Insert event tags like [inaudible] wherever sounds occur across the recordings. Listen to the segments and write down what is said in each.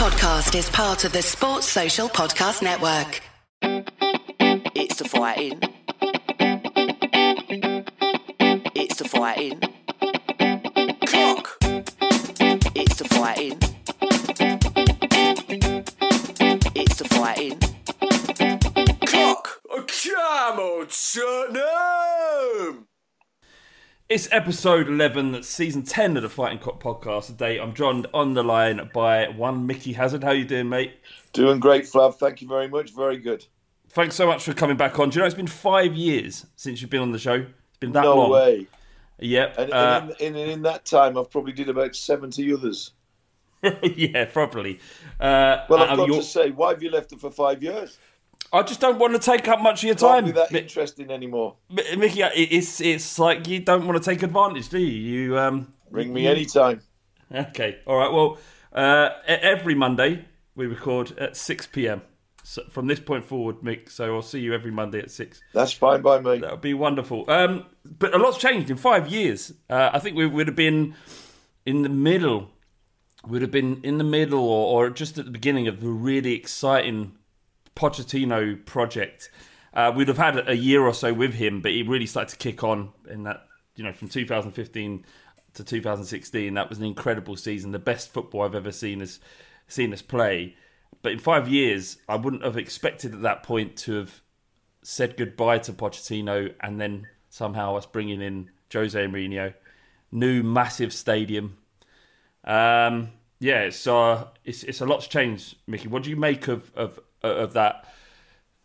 This podcast is part of the Sports Social Podcast Network. It's the fighting. It's the fighting. Clock. It's the fighting. It's the fighting. Clock. Come on, Tottenham. It's episode 11, season 10 of the Fighting Cock podcast. Today I'm joined on the line by one Micky Hazard. How you doing, mate? Doing great, Flav. Thank you very much. Very good. Thanks so much for coming back on. Do you know it's been five years since you've been on the show? It's been that no long. way. Yep. And, uh, and in, in, in that time, I've probably did about 70 others. [laughs] yeah, probably. Uh, Well, uh, I've got to say, why have you left it for five years? I just don't want to take up much of your Can't time. be that interesting anymore. Mi- Micky, it's it's like you don't want to take advantage, do you? You um, Ring me you- anytime. Okay, all right. Well, uh, every Monday we record at six pm. So from this point forward, Mick. So I'll see you every Monday at six. That's fine by me. That would be wonderful. Um, but a lot's changed in five years. Uh, I think we would have been in the middle. Would have been in the middle, or, or just at the beginning of the really exciting Pochettino project. Uh, we'd have had a year or so with him, but he really started to kick on in that. You know, from 2015 to 2016, that was an incredible season, the best football I've ever seen us seen us play. But in five years, I wouldn't have expected at that point to have said goodbye to Pochettino, and then somehow us bringing in Jose Mourinho, new massive stadium. Um, yeah, it's, uh, it's it's a lot's changed, Micky. What do you make of of of that?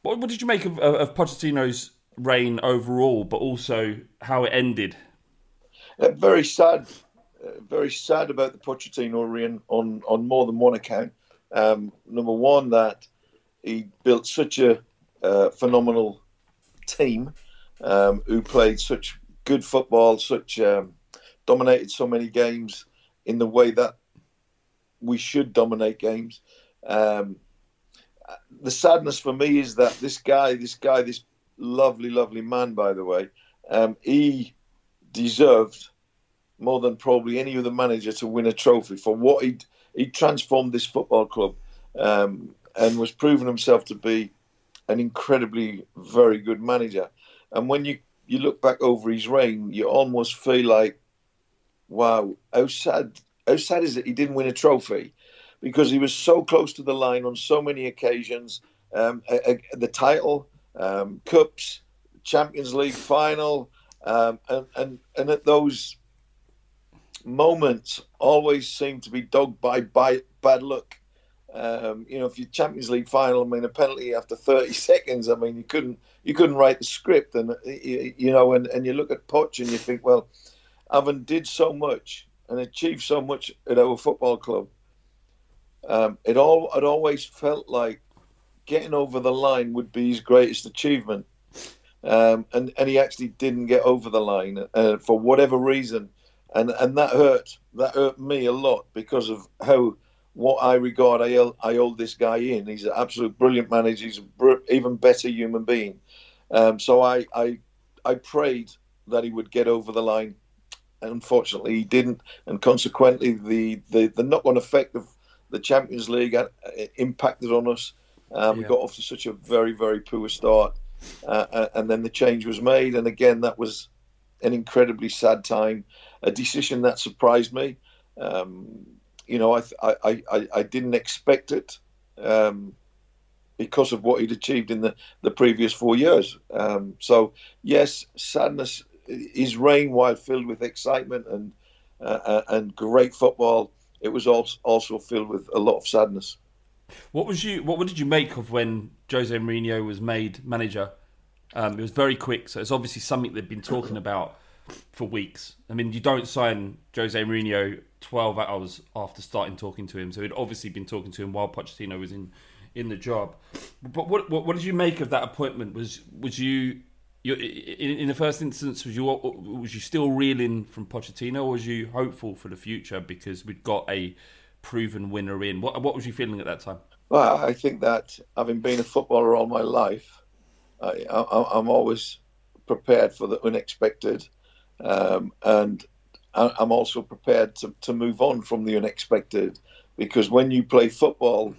What, what did you make of, of Pochettino's reign overall, but also how it ended? Uh, very sad, uh, very sad about the Pochettino reign on on more than one account. Um, number one, that he built such a uh, phenomenal team um, who played such good football, such um, dominated so many games in the way that we should dominate games. Um, the sadness for me is that this guy, this guy, this lovely, lovely man, by the way, um, he deserved more than probably any other manager to win a trophy for what he he transformed this football club um, and was proving himself to be an incredibly very good manager. And when you you look back over his reign, you almost feel like, wow, how sad how sad is it he didn't win a trophy? Because he was so close to the line on so many occasions. Um, a, a, the title, um, cups, Champions League final, um, and, and and at those moments always seem to be dogged by, by bad luck. Um, you know, if you Champions League final, I mean, a penalty after 30 [laughs] seconds, I mean, you couldn't you couldn't write the script, and you, know, and, and you look at Poch and you think, well, Avon did so much and achieved so much at our football club. Um, it all it always felt like getting over the line would be his greatest achievement, um, and and he actually didn't get over the line uh, for whatever reason, and and that hurt that hurt me a lot because of how what I regard I, I hold this guy in. He's an absolute brilliant manager. He's an br- even better human being. Um, so I, I I prayed that he would get over the line. Unfortunately, he didn't, and consequently, the the, the knock-on effect of the Champions League uh, impacted on us. Um, yeah. We got off to such a very very poor start, uh, uh, and then the change was made, and again that was an incredibly sad time. A decision that surprised me. Um, you know, I, I, I, I didn't expect it um, because of what he'd achieved in the, the previous four years. Um, so, yes, sadness, his reign, while filled with excitement and uh, uh and great football, it was also, filled with a lot of sadness. What was you? What, what did you make of when Jose Mourinho was made manager? Um, it was very quick, so it's obviously something they've been talking about for weeks. I mean, you don't sign Jose Mourinho 12 hours after starting talking to him, so he'd obviously been talking to him while Pochettino was in in the job. But what what, what did you make of that appointment? Was was you in, in, the first instance was you was you still reeling from Pochettino, or was you hopeful for the future because we'd got a proven winner in? What what was you feeling at that time? Well, I think that having been a footballer all my life, I, I'm always prepared for the unexpected. Um, and I'm also prepared to, to move on from the unexpected because when you play football,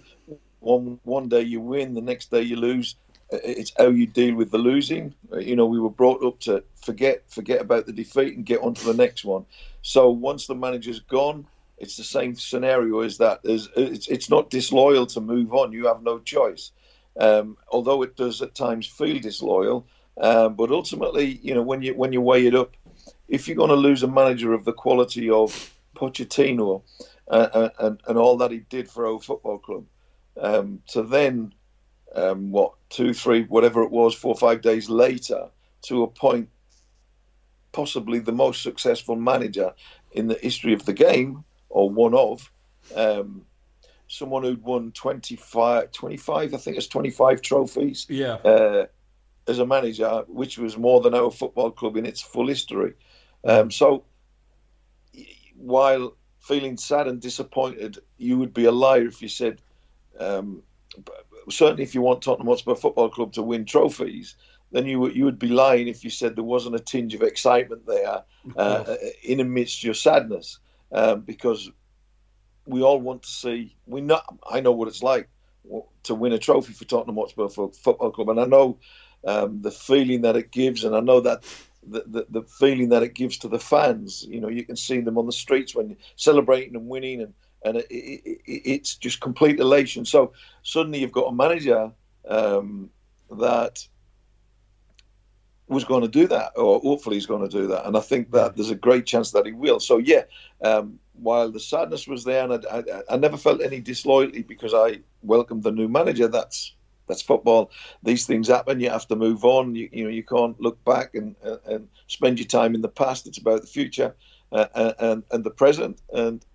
one one day you win, the next day you lose. It's how you deal with the losing. You know, we were brought up to forget forget about the defeat and get on to the next one. So once the manager's gone, it's the same scenario as that. It's, it's not disloyal to move on. You have no choice. Um, although it does at times feel disloyal, um, but ultimately, you know, when you when you weigh it up, if you're going to lose a manager of the quality of Pochettino uh, uh, and, and all that he did for our football club, um, to then, um, what, two, three, whatever it was, four, or five days later, to appoint possibly the most successful manager in the history of the game, or one of, um, someone who'd won 25, 25, I think it's 25 trophies. Yeah. Uh, as a manager, which was more than our football club in its full history. Um, so, while feeling sad and disappointed, you would be a liar if you said, um, certainly if you want Tottenham Hotspur Football Club to win trophies, then you would you would be lying if you said there wasn't a tinge of excitement there uh, in amidst your sadness, um, because we all want to see. We know I know what it's like to win a trophy for Tottenham Hotspur Football Club, and I know um, the feeling that it gives, and I know that the, the, the, feeling that it gives to the fans. You know, you can see them on the streets when you're celebrating and winning, and and it, it, it's just complete elation. So suddenly you've got a manager um, that was going to do that, or hopefully he's going to do that. And I think that there's a great chance that he will. So yeah, um, while the sadness was there, and I, I, I, never felt any disloyalty because I welcomed the new manager. That's that's football. These things happen. You have to move on. You, you know you can't look back and, and, and spend your time in the past. It's about the future uh, and and the present. And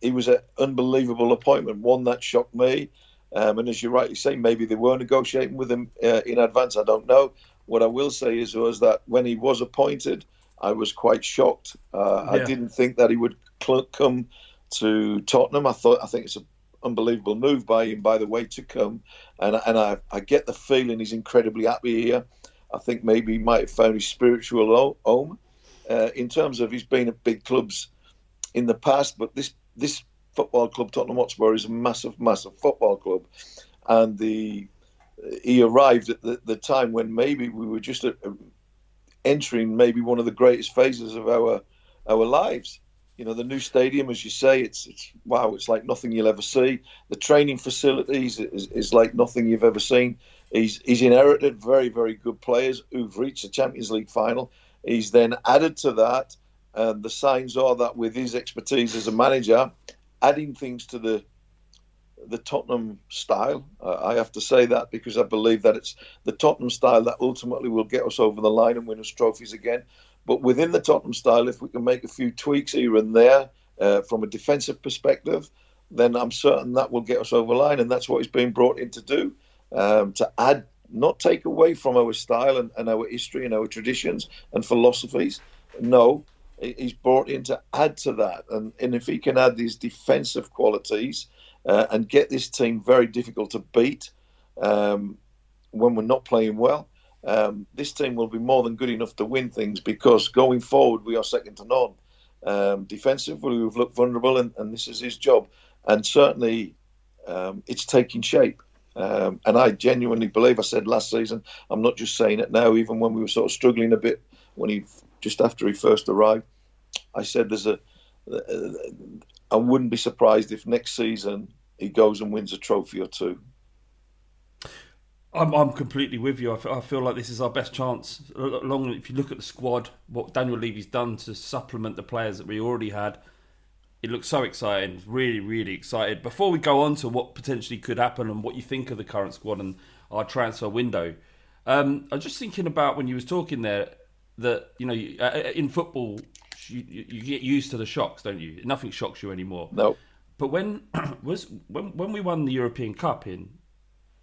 he was an unbelievable appointment, one that shocked me. Um, and as you rightly say, maybe they were negotiating with him uh, in advance. I don't know. What I will say is was that when he was appointed, I was quite shocked. Uh, yeah. I didn't think that he would cl- come to Tottenham. I thought I think it's an unbelievable move by him, by the way, to come. And and I, I get the feeling he's incredibly happy here. I think maybe he might have found his spiritual home. Uh, in terms of he's been at big clubs in the past, but this this football club, Tottenham Hotspur, is a massive, massive football club, and the he arrived at the, the time when maybe we were just a, a, entering maybe one of the greatest phases of our our lives. You know, the new stadium, as you say, it's it's wow, it's like nothing you'll ever see. The training facilities is, is like nothing you've ever seen. He's he's inherited very very good players who've reached the Champions League final. He's then added to that, and the signs are that with his expertise as a manager, adding things to the the Tottenham style. Uh, I have to say that because I believe that it's the Tottenham style that ultimately will get us over the line and win us trophies again. But within the Tottenham style, if we can make a few tweaks here and there uh, from a defensive perspective, then I'm certain that will get us over the line. And that's what he's been brought in to do um, to add, not take away from our style and, and our history and our traditions and philosophies. No, he's brought in to add to that. And, and if he can add these defensive qualities, uh, and get this team very difficult to beat um, when we're not playing well. Um, this team will be more than good enough to win things because going forward we are second to none. Um, defensively we've looked vulnerable, and, and, this is his job. And certainly um, it's taking shape. Um, and I genuinely believe I said last season. I'm not just saying it now. Even when we were sort of struggling a bit when he just after he first arrived, I said there's a. I wouldn't be surprised if next season he goes and wins a trophy or two. I'm, I'm completely with you. I feel, I feel like this is our best chance. Long, if you look at the squad, what Daniel Levy's done to supplement the players that we already had, it looks so exciting. Really, really excited. Before we go on to what potentially could happen and what you think of the current squad and our transfer window, um, I was just thinking about when you was talking there that you know uh, uh, in football you, you, get used to the shocks, don't you? Nothing shocks you anymore. No. But when [clears throat] was when when we won the European Cup in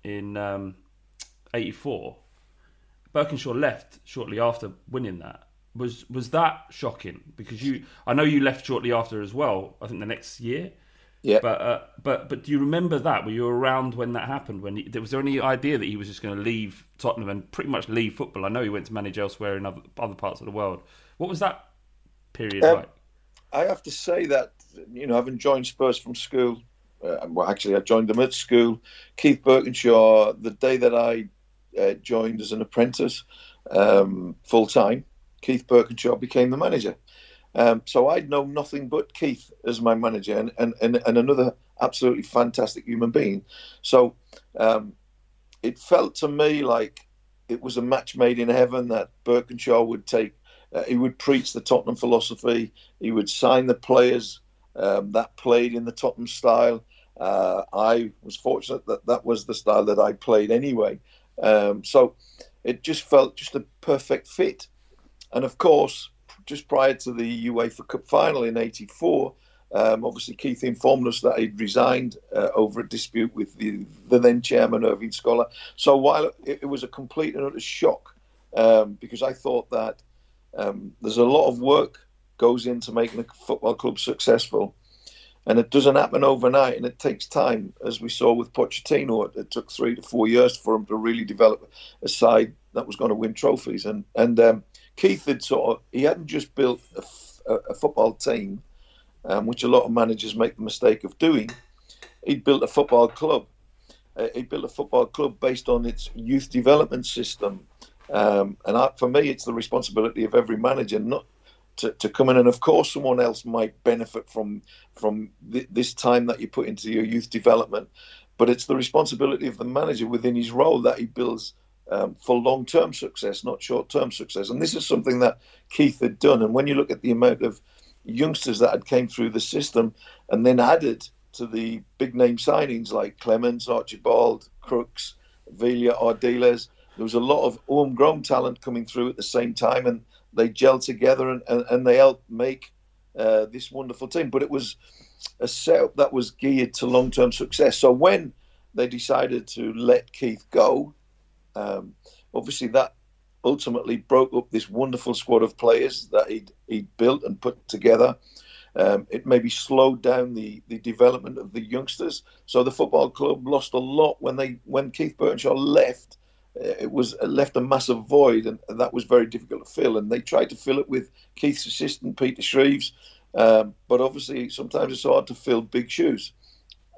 in um, '84, Burkinshaw left shortly after winning that. Was was that shocking? Because you, I know you left shortly after as well. I think the next year. Yeah. But uh, but but do you remember that? Were you around when that happened? When he, was there any idea that he was just going to leave Tottenham and pretty much leave football? I know he went to manage elsewhere in other, other parts of the world. What was that period um, like? I have to say that you know, having joined Spurs from school, uh, well, actually, I joined them at school. Keith Burkinshaw, the day that I uh, joined as an apprentice um, full time, Keith Burkinshaw became the manager. Um, so I'd know nothing but Keith as my manager and, and, and, and another absolutely fantastic human being. So um, it felt to me like it was a match made in heaven that Burkinshaw would take, uh, he would preach the Tottenham philosophy, he would sign the players um, that played in the Tottenham style. Uh, I was fortunate that that was the style that I played anyway. Um, so it just felt just a perfect fit. And of course, just prior to the UEFA Cup final in '84, um, obviously Keith informed us that he'd resigned uh, over a dispute with the, the, then chairman Irving Scholar. So while it, it was a complete and utter shock, um, because I thought that um, there's a lot of work goes into making a football club successful. And it doesn't happen overnight, and it takes time, as we saw with Pochettino. It, it took three to four years for him to really develop a side that was going to win trophies. And and um, Keith had sort of he hadn't just built a, a football team, um, which a lot of managers make the mistake of doing. He'd built a football club. Uh, he built a football club based on its youth development system. Um, and I, for me, it's the responsibility of every manager not to, to come in, and of course, someone else might benefit from from th- this time that you put into your youth development. But it's the responsibility of the manager within his role that he builds um, for long term success, not short term success. And this is something that Keith had done. And when you look at the amount of youngsters that had came through the system and then added to the big name signings like Clemence, Archibald, Crooks, Villa, Ardiles, there was a lot of homegrown talent coming through at the same time and they gelled together and, and, and they helped make uh, this wonderful team. But it was a setup that was geared to long term success. So when they decided to let Keith go, um, obviously that ultimately broke up this wonderful squad of players that he'd, he'd built and put together. Um, it maybe slowed down the, the development of the youngsters. So the football club lost a lot when they when Keith Burkinshaw left. Uh, it was left a massive void, and that was very difficult to fill. And they tried to fill it with Keith's assistant Peter Shreeves, um, but obviously sometimes it's hard to fill big shoes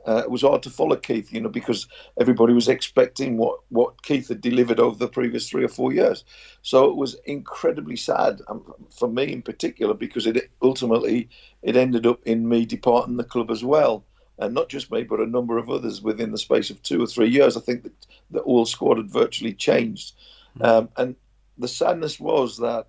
uh, it was hard to follow Keith, you know, because everybody was expecting what, what Keith had delivered over the previous three or four years. So it was incredibly sad um, for me in particular because it ultimately it ended up in me departing the club as well, and not just me, but a number of others within the space of two or three years. I think that the all squad had virtually changed, mm-hmm. um, and the sadness was that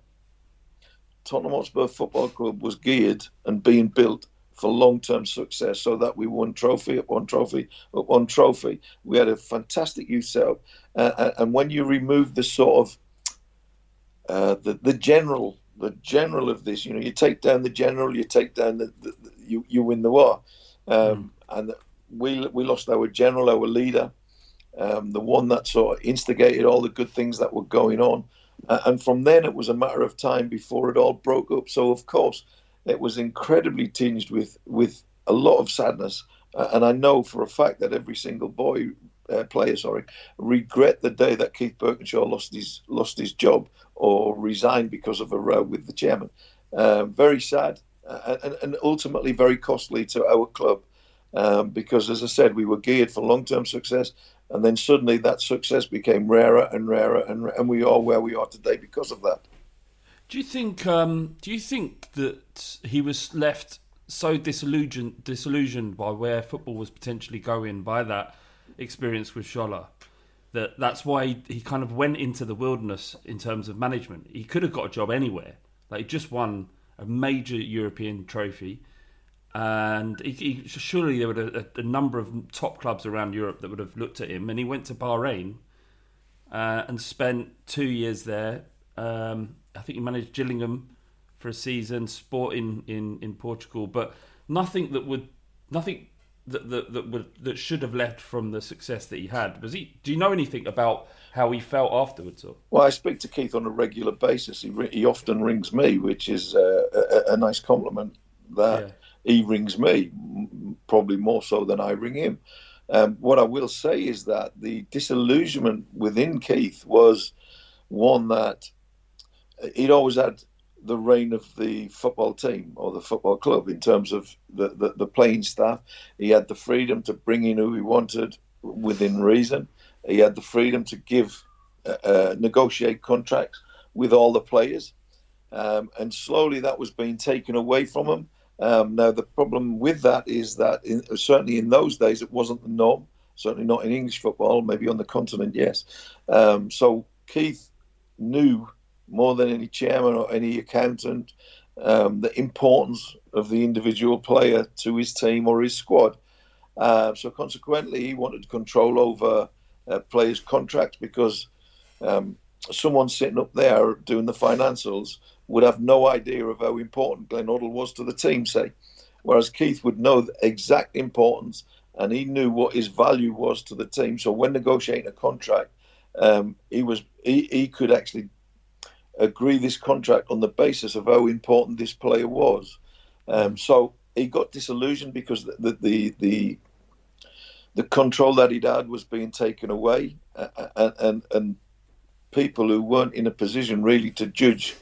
Tottenham Hotspur Football Club was geared and being built for long-term success so that we won trophy up one trophy up one trophy. We had a fantastic youth setup, uh, and when you remove the sort of uh, the the general the general of this, you know, you take down the general, you take down the, the, the you you win the war, um, mm. and we we lost our general, our leader, um, the one that sort of instigated all the good things that were going on. Uh, and from then, it was a matter of time before it all broke up. So, of course, it was incredibly tinged with with a lot of sadness. Uh, and I know for a fact that every single boy uh, player, sorry, regret the day that Keith Burkinshaw lost his lost his job or resigned because of a row with the chairman. Uh, very sad uh, and, and ultimately very costly to our club um, because, as I said, we were geared for long term success. And then suddenly that success became rarer and rarer, and, and we are where we are today because of that. Do you think? Um, do you think that he was left so disillusioned, disillusioned by where football was potentially going by that experience with Scholar, that that's why he, he kind of went into the wilderness in terms of management. He could have got a job anywhere. Like he just won a major European trophy, and he, he, surely there were a, a, number of top clubs around Europe that would have looked at him. And he went to Bahrain uh, and spent two years there. Um, I think he managed Gillingham for a season, Sporting in, in Portugal, but nothing that would nothing that, that that would that should have left from the success that he had. Was he? Do you know anything about how he felt afterwards? Or? Well, I speak to Keith on a regular basis. He he often rings me, which is uh, a, a, nice compliment that yeah. he rings me, probably more so than I ring him. Um, what I will say is that the disillusionment within Keith was one that he'd always had the reign of the football team or the football club in terms of the, the, the, playing staff. He had the freedom to bring in who he wanted within reason. He had the freedom to give, uh, uh, negotiate contracts with all the players. Um, and slowly that was being taken away from him. Um, now, the problem with that is that in, certainly in those days it wasn't the norm, certainly not in English football, maybe on the continent, yes. Um, so Keith knew more than any chairman or any accountant um, the importance of the individual player to his team or his squad. Uh, so consequently, he wanted control over uh, players' contracts because um, someone sitting up there doing the financials would have no idea of how important Glenn Hoddle was to the team, say. Whereas Keith would know the exact importance and he knew what his value was to the team. So when negotiating a contract, um, he was he, he could actually agree this contract on the basis of how important this player was. Um, so he got disillusioned because the, the the the control that he'd had was being taken away, and, and and people who weren't in a position really to judge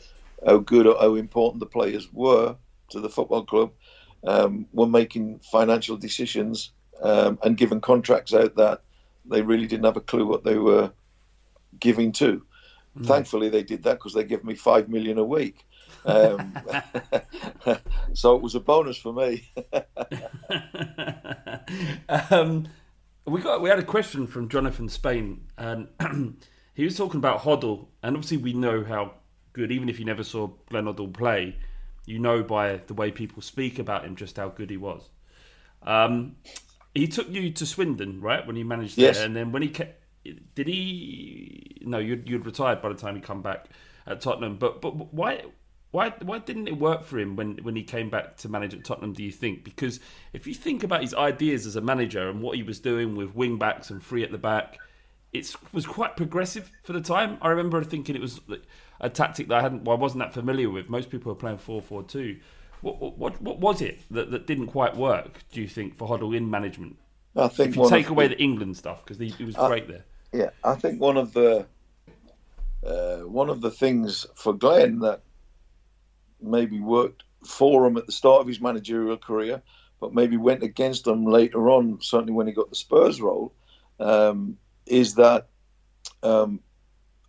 how good or how important the players were to the football club um, were making financial decisions um, and giving contracts out that they really didn't have a clue what they were giving to. Mm. Thankfully, they did that because they give me five million a week. Um, [laughs] [laughs] so it was a bonus for me. [laughs] um, we got we had a question from Jonathan Spain, and [clears throat] he was talking about Hoddle, and obviously we know how good, even if you never saw Glenn Hoddle play, you know by the way people speak about him just how good he was. Um, he took you to Swindon, right, when he managed there, and then when he ca- did he? No, you'd, you'd retired by the time he come back at Tottenham. But but why? Why, why didn't it work for him when, when he came back to manage at Tottenham, do you think? Because if you think about his ideas as a manager and what he was doing with wing backs and free at the back, it was quite progressive for the time. I remember thinking it was a tactic that I hadn't, well, I wasn't that familiar with. Most people were playing 4 4 2. What, what, what was it that, that didn't quite work, do you think, for Hoddle in management? I think if you take away the- the England stuff, because he, he was Uh, great there. Yeah, I think one of the uh, one of the things for Glenn that maybe worked for him at the start of his managerial career, but maybe went against him later on, certainly when he got the Spurs role, um, is that um,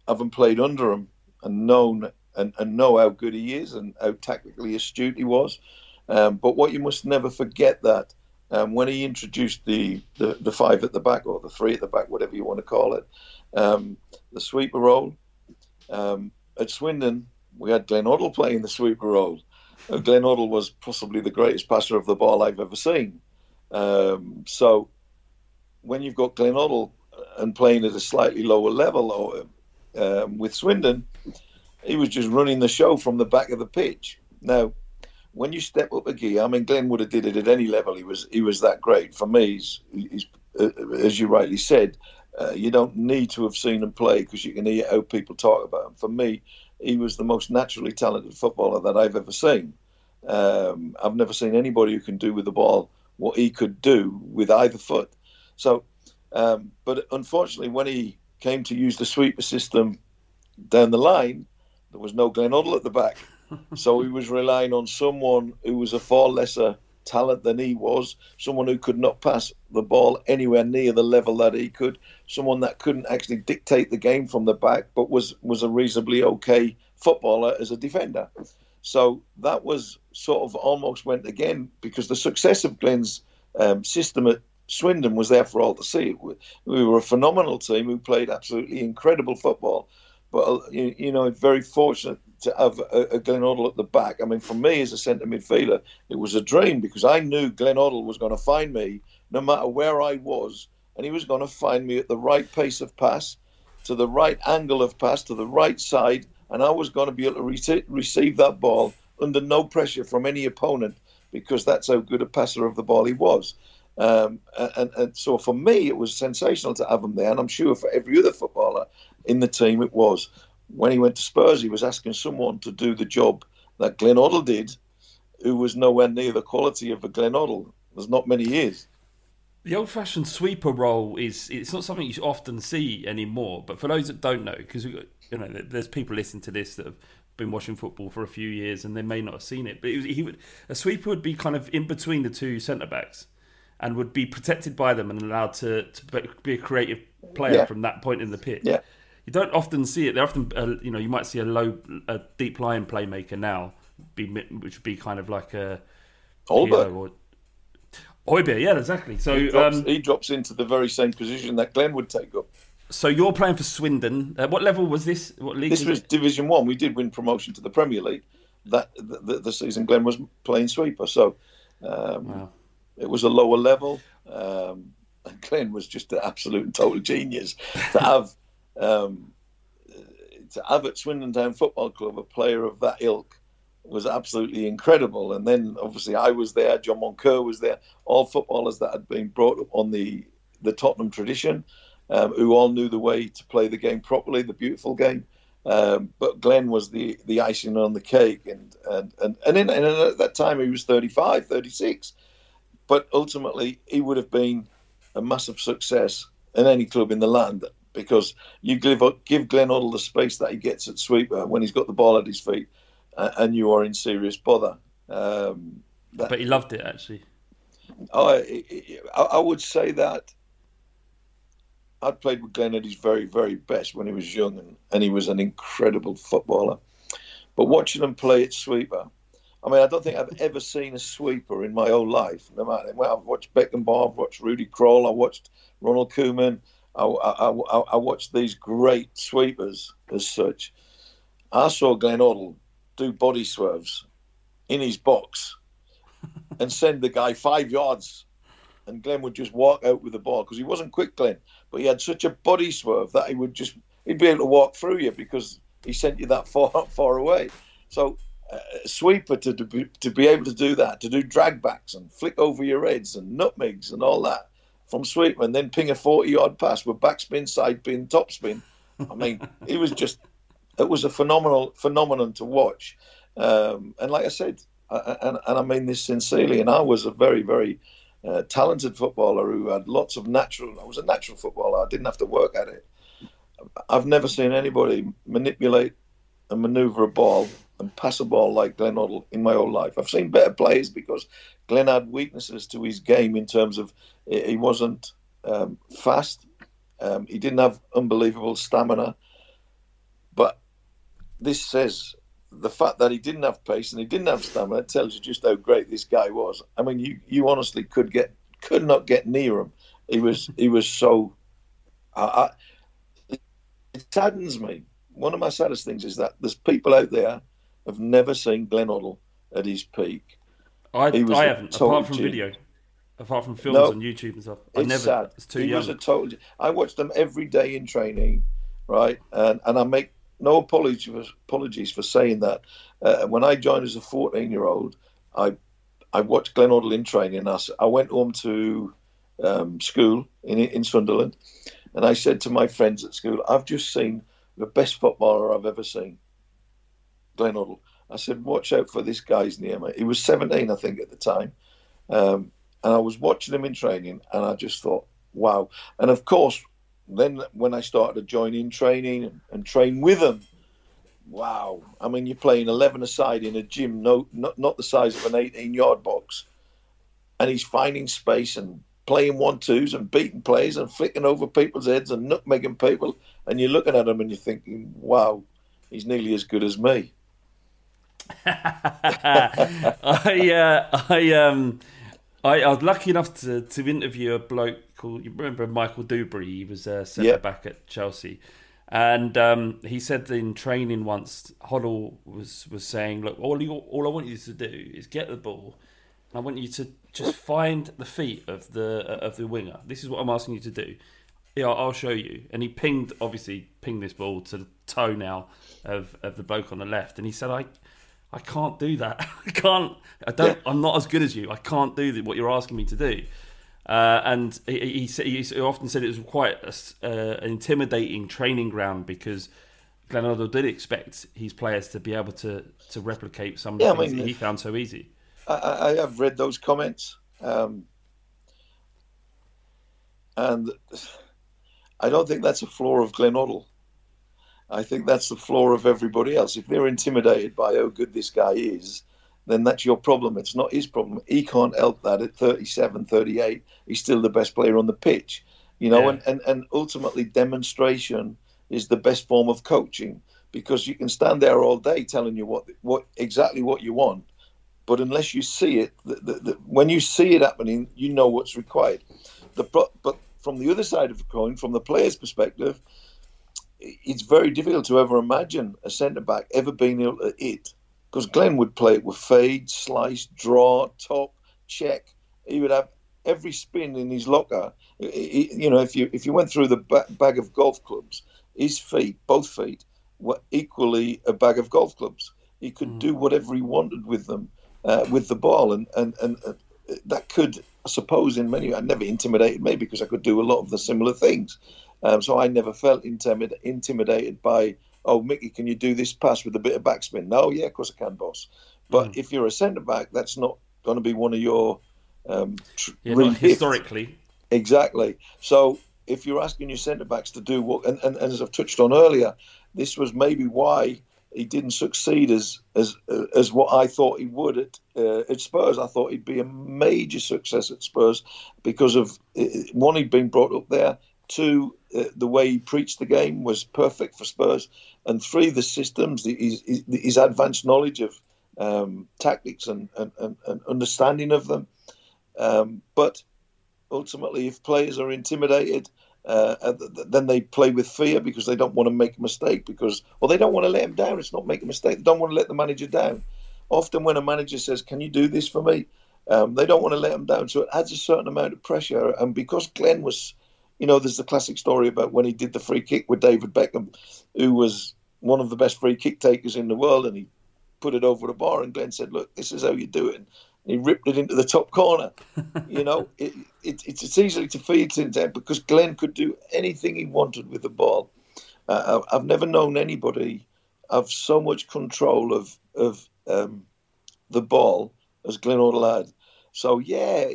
having played under him and known and, and know how good he is and how tactically astute he was. Um, but what you must never forget that um, when he introduced the, the, the five at the back or the three at the back, whatever you want to call it, um, the sweeper role, um, at Swindon, we had Glenn Hoddle playing the sweeper role. Uh, Glenn Hoddle was possibly the greatest passer of the ball I've ever seen. Um, so when you've got Glenn Hoddle and playing at a slightly lower level or um, with Swindon, he was just running the show from the back of the pitch. Now, when you step up a gear, I mean, Glenn would have did it at any level. He was he was that great. For me, he's, he's uh, as you rightly said, uh, you don't need to have seen him play because you can hear how people talk about him. For me, he was the most naturally talented footballer that I've ever seen. Um, I've never seen anybody who can do with the ball what he could do with either foot. So, um, but unfortunately, when he came to use the sweeper system down the line, there was no Glenn Hoddle at the back. So he was relying on someone who was a far lesser talent than he was, someone who could not pass the ball anywhere near the level that he could, someone that couldn't actually dictate the game from the back, but was was a reasonably okay footballer as a defender. So that was sort of almost went again because the success of Glenn's um, system at Swindon was there for all to see. We, we were a phenomenal team who played absolutely incredible football, but uh, you, you know, very fortunate to have a, a Glenn at the back. I mean, for me as a centre midfielder, it was a dream because I knew Glenn Hoddle was going to find me no matter where I was, and he was going to find me at the right pace of pass, to the right angle of pass, to the right side, and I was going to be able to rece- receive that ball under no pressure from any opponent because that's how good a passer of the ball he was. Um, and, and so for me, it was sensational to have him there, and I'm sure for every other footballer in the team it was. When he went to Spurs, he was asking someone to do the job that Glenn Hoddle did, who was nowhere near the quality of a Glenn Hoddle. There's not many years. The old-fashioned sweeper role is—it's not something you often see anymore. But for those that don't know, because you know, there's people listening to this that have been watching football for a few years and they may not have seen it. But it was, he would a sweeper would be kind of in between the two centre backs and would be protected by them and allowed to, to be a creative player Yeah. from that point in the pitch. Yeah. You don't often see it. They're often, uh, you know, you might see a low, a deep lying playmaker now, be which would be kind of like a. Pirlo or Oiber, yeah, exactly. So, he, drops, um, he drops into the very same position that Glenn would take up. so you're playing for Swindon. Uh, what level was this? What league? This was it? Division One. We did win promotion to the Premier League. That the, the, the season Glenn was playing sweeper, so um, Wow. it was a lower level. Um, and [laughs] Glenn was just an absolute and total genius to have um, to at Swindon Town Football Club a player of that ilk was absolutely incredible. And then obviously I was there, John Moncur was there, all footballers that had been brought up on the the Tottenham tradition, um, who all knew the way to play the game properly, the beautiful game. Um, but Glenn was the, the icing on the cake, and and and and, in, and at that time he was 35, 36. But ultimately, he would have been a massive success in any club in the land because you give give Glenn Hoddle the space that he gets at sweeper when he's got the ball at his feet, uh, and you are in serious bother. Um, that- But he loved it actually. I, I I would say that I'd played with Glenn at his very, very best when he was young, and, and he was an incredible footballer. But watching him play at sweeper, I mean, I don't think I've ever seen a sweeper in my whole life. No matter well, I've watched Beckenbauer, I've watched Ruud Krol, I watched Ronald Koeman, I, I, I, I watched these great sweepers as such. I saw Glenn Hoddle do body swerves in his box [laughs] and send the guy five yards, and Glenn would just walk out with the ball because he wasn't quick, Glenn, but he had such a body swerve that he would just he'd be able to walk through you because he sent you that [laughs] far far away. So uh, sweeper to, to be, to be able to do that, to do drag backs and flick over your heads and nutmegs and all that from Sweetman, then ping a forty yard pass with backspin, side spin, top spin. I mean, it was just it was a phenomenal phenomenon to watch. Um, and like I said, I, and, and I mean this sincerely, and I was a very very uh, talented footballer who had lots of natural. I was a natural footballer. I didn't have to work at it. I've never seen anybody manipulate and manoeuvre a ball and pass a ball like Glenn Hoddle in my whole life. I've seen better players because Glenn had weaknesses to his game in terms of he wasn't um, fast, um, he didn't have unbelievable stamina. But this says the fact that he didn't have pace and he didn't have stamina tells you just how great this guy was. I mean, you, you honestly could get could not get near him. He was he was so. I, I, it saddens me. One of my saddest things is that there's people out there have never seen Glenn Hoddle at his peak. I, I haven't, apart from video, apart from films no, on YouTube and stuff. I it's never. Sad. It's too he young. Was a total, I watched them every day in training, right? And and I make no apologies for, apologies for saying that. Uh, when I joined as a 14 year old, I I watched Glenn Hoddle in training. I, I went home to um, school in in Sunderland, and I said to my friends at school, "I've just seen the best footballer I've ever seen, Glenn Hoddle." I said, "Watch out for this guy's name." He was 17, I think, at the time, um, and I was watching him in training, and I just thought, "Wow!" And of course, then when I started to join in training and, train with them, wow! I mean, you're playing 11 aside in a gym, no, not not the size of an 18 yard box, and he's finding space and playing one twos and beating players and flicking over people's heads and nutmegging people, and you're looking at him and you're thinking, wow, he's nearly as good as me. I uh, I um I, I was lucky enough to, to interview a bloke called you remember Michael Duberry. He was a centre Yep. back at Chelsea, and um, he said in training once, Hoddle was was saying, "Look, all you, all I want you to do is get the ball. and I want you to just find the feet of the of the winger. This is what I'm asking you to do. Yeah, I'll I'll show you." And he pinged, obviously, pinged this ball to the toe now of of the bloke on the left, and he said, "I." I can't do that. [laughs] I can't. I don't. I'm not as good as you. I can't do what you're asking me to do. Uh, and he, he, said- he often said it was quite a uh, an intimidating training ground because Hoddle did expect his players to be able to, to replicate some of the Yeah, I mean, that he found so easy. I, have read those comments, um, and I don't think that's a flaw of Glenn Hoddle. I think that's the flaw of everybody else. If they're intimidated by how good this guy is, then that's your problem. It's not his problem. He can't help that at 37, 38. He's still the best player on the pitch. You know, Yeah. and, and, and ultimately demonstration is the best form of coaching because you can stand there all day telling you what what exactly what you want, but unless you see it, the, the, the, when you see it happening, you know what's required. The but from the other side of the coin, from the player's perspective, it's very difficult to ever imagine a centre back ever being able to hit because Glenn would play it with fade, slice, draw, top, check. He would have every spin in his locker. I- You know, if you if you went through the ba- bag of golf clubs, his feet, both feet, were equally a bag of golf clubs. He could do whatever he wanted with them, uh, with the ball, and and and uh, that could, I suppose, in many. I never intimidated me because I could do a lot of the similar things. Um, so I never felt intimid- intimidated by, oh, Micky, can you do this pass with a bit of backspin? No, yeah, of course I can, boss. But if you're a centre back, that's not going to be one of your um, tr- Yeah, historically. Exactly. So if you're asking your centre backs to do what, and, and, and as I've touched on earlier, this was maybe why he didn't succeed as as uh, as what I thought he would at uh, at Spurs. I thought he'd be a major success at Spurs because of uh, one he'd been brought up there. Two, uh, the way he preached the game was perfect for Spurs, and three, the systems, the, his, his, advanced knowledge of um, tactics and, and, and, and understanding of them. Um, but ultimately, if players are intimidated uh, then they play with fear because they don't want to make a mistake because, or they don't want to let him down. It's not make a mistake. They don't want to let the manager down. Often, when a manager says, "Can you do this for me?" Um, they don't want to let him down. So it adds a certain amount of pressure. And because Glenn was, you know, there's the classic story about when he did the free kick with David Beckham, who was one of the best free kick takers in the world, and he put it over the bar. And Glenn said, "Look, this is how you do it." And he ripped it into the top corner. [laughs] you know, it, it, it's, it's easily to feed into that because Glenn could do anything he wanted with the ball. Uh, I've never known anybody have so much control of of um, the ball as Glenn Hoddle had. So yeah,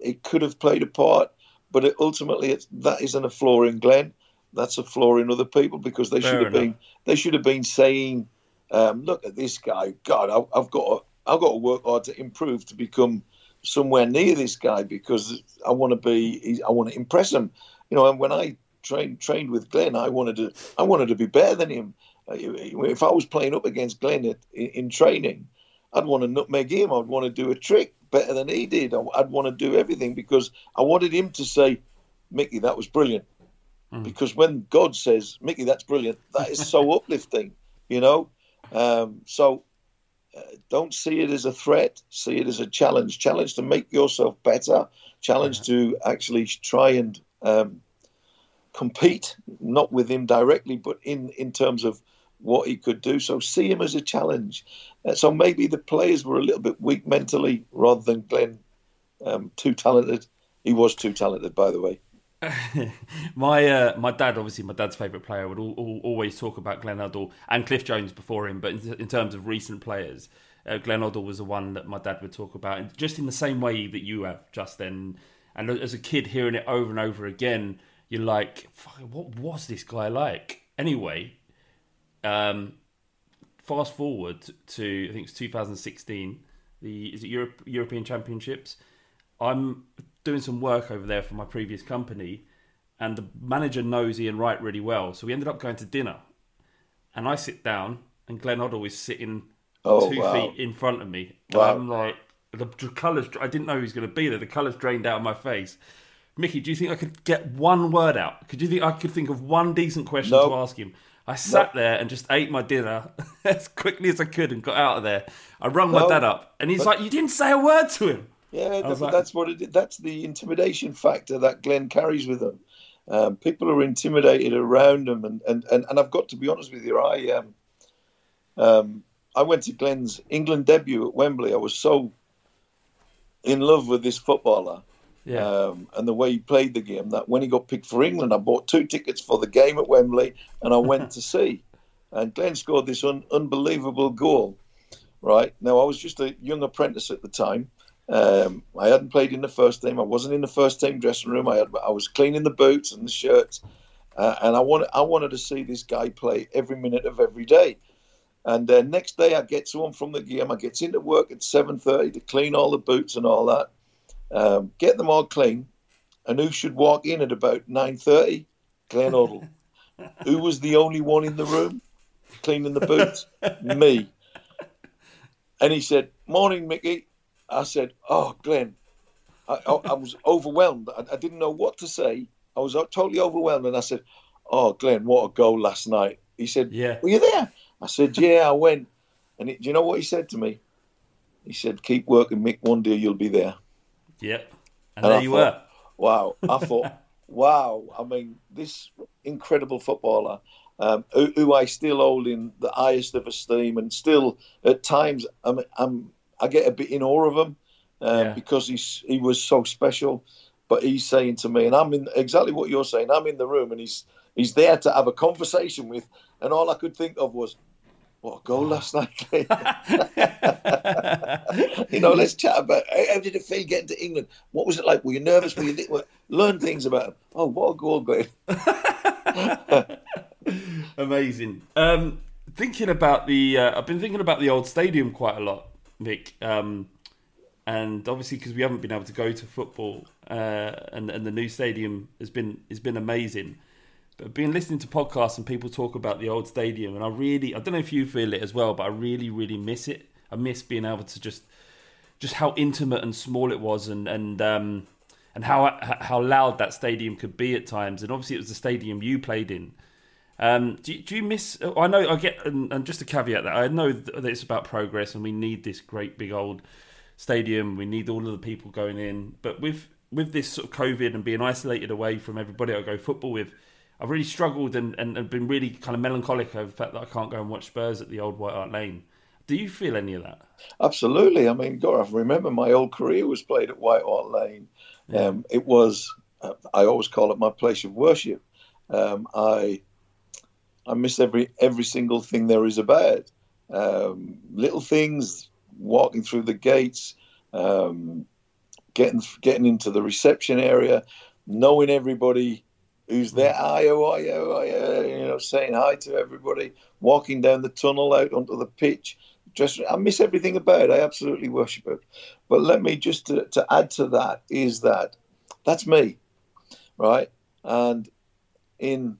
it could have played a part, but it, ultimately it's, that isn't a flaw in Glenn. That's a flaw in other people because they Fair should have enough. been they should have been saying, um, "Look at this guy. God, I, I've got to, I've got to work hard to improve to become somewhere near this guy because I want to be I want to impress him." You know, and when I trained trained with Glenn, I wanted to I wanted to be better than him. Uh, If I was playing up against Glenn at, in, in training, I'd want to nutmeg him. I'd want to do a trick better than he did. I'd want to do everything because I wanted him to say, "Micky, that was brilliant." Because when God says, "Micky, that's brilliant," that is so [laughs] uplifting, you know. Um, so uh, don't see it as a threat. See it as a challenge. Challenge to make yourself better. Challenge to actually try and um, compete, not with him directly, but in in terms of what he could do. So see him as a challenge. Uh, so maybe the players were a little bit weak mentally, rather than Glenn um, too talented. He was too talented, by the way. [laughs] my uh, my dad, obviously my dad's favourite player, would all, all, always talk about Glenn Hoddle and Cliff Jones before him. But in, in terms of recent players, uh, Glenn was the one that my dad would talk about, and just in the same way that you have just then. And as a kid, hearing it over and over again, you're like, "What was this guy like?" Anyway, um, fast forward to I think it's 2016. The is it Europe, European Championships? I'm doing some work over there for my previous company, and the manager knows Ian Wright really well. So we ended up going to dinner, and I sit down, and Glenn Hoddle is sitting Oh, two wow. feet in front of me. Wow. I'm like, the, colours. I didn't know he was going to be there. The colours drained out of my face. Micky, do you think I could get one word out? Could you think I could think of one decent question No. to ask him? I sat there and just ate my dinner [laughs] as quickly as I could and got out of there. I rung my dad up, and he's but- like, "You didn't say a word to him." Yeah, like- that's what it. That's the intimidation factor that Glenn carries with him. Um, people are intimidated around him, and, and, and, and I've got to be honest with you. I um, um, I went to Glenn's England debut at Wembley. I was so in love with this footballer Yeah. um, and the way he played the game that when he got picked for England, I bought two tickets for the game at Wembley and I went [laughs] to see. And Glenn scored this un- unbelievable goal. Right now, I was just a young apprentice at the time. Um, I hadn't played in the first team. I wasn't in the first team dressing room. I had, I was cleaning the boots and the shirts, uh, and I wanted I wanted to see this guy play every minute of every day. And uh, next day, I get home from the game. I get into work at seven thirty to clean all the boots and all that, um, get them all clean. And who should walk in at about nine thirty? Glenn Hoddle. [laughs] who was the only one in the room cleaning the boots? [laughs] Me. And he said, "Morning, Micky." I said, "Oh, Glenn." I, I, I was overwhelmed. I, I didn't know what to say. I was totally overwhelmed, and I said, "Oh, Glenn, what a goal last night." He said, Yeah. Were you there?" I said, "Yeah, I went." And do you know what he said to me? He said, "Keep working, Mick. One day you'll be there." Yep. And, And there I you thought, were. Wow. I [laughs] thought, wow. I mean, this incredible footballer um, who, who I still hold in the highest of esteem and still at times I'm, I'm, I get a bit in awe of him uh, Yeah. because he's, he was so special. But he's saying to me, and I'm in exactly what you're saying. I'm in the room and he's he's there to have a conversation with, and all I could think of was, what a goal last night. Glenn." [laughs] [laughs] you know, let's chat about how did it feel getting to England? What was it like? Were you nervous? Were you learn things about him? Oh, what a goal, Glenn! [laughs] Amazing. Um, thinking about the, uh, I've been thinking about the old stadium quite a lot, Nick. Um, and obviously, because we haven't been able to go to football, uh, and and the new stadium has been has been amazing. But been listening to podcasts and people talk about the old stadium, and I really, I don't know if you feel it as well, but I really, really miss it. I miss being able to just, just how intimate and small it was, and and um, and how how loud that stadium could be at times. And obviously, it was the stadium you played in. Um, do, you, do you miss? I know I get, and, and just to caveat that I know that it's about progress, and we need this great big old stadium. We need all of the people going in, but with with this sort of COVID and being isolated away from everybody I go football with, I've really struggled and, and, and been really kind of melancholic over the fact that I can't go and watch Spurs at the old White Hart Lane. Do you feel any of that? Absolutely. I mean, God, I remember my old career was played at White Hart Lane. Yeah. Um, it was, uh, I always call it my place of worship. Um, I I miss every every single thing there is about um, little things, walking through the gates, um, getting getting into the reception area, knowing everybody who's there, aye, oh, aye, oh, aye, you know, saying hi to everybody, walking down the tunnel out onto the pitch. Just, I miss everything about it. I absolutely worship it. But let me just to, to add to that is that that's me, right? And in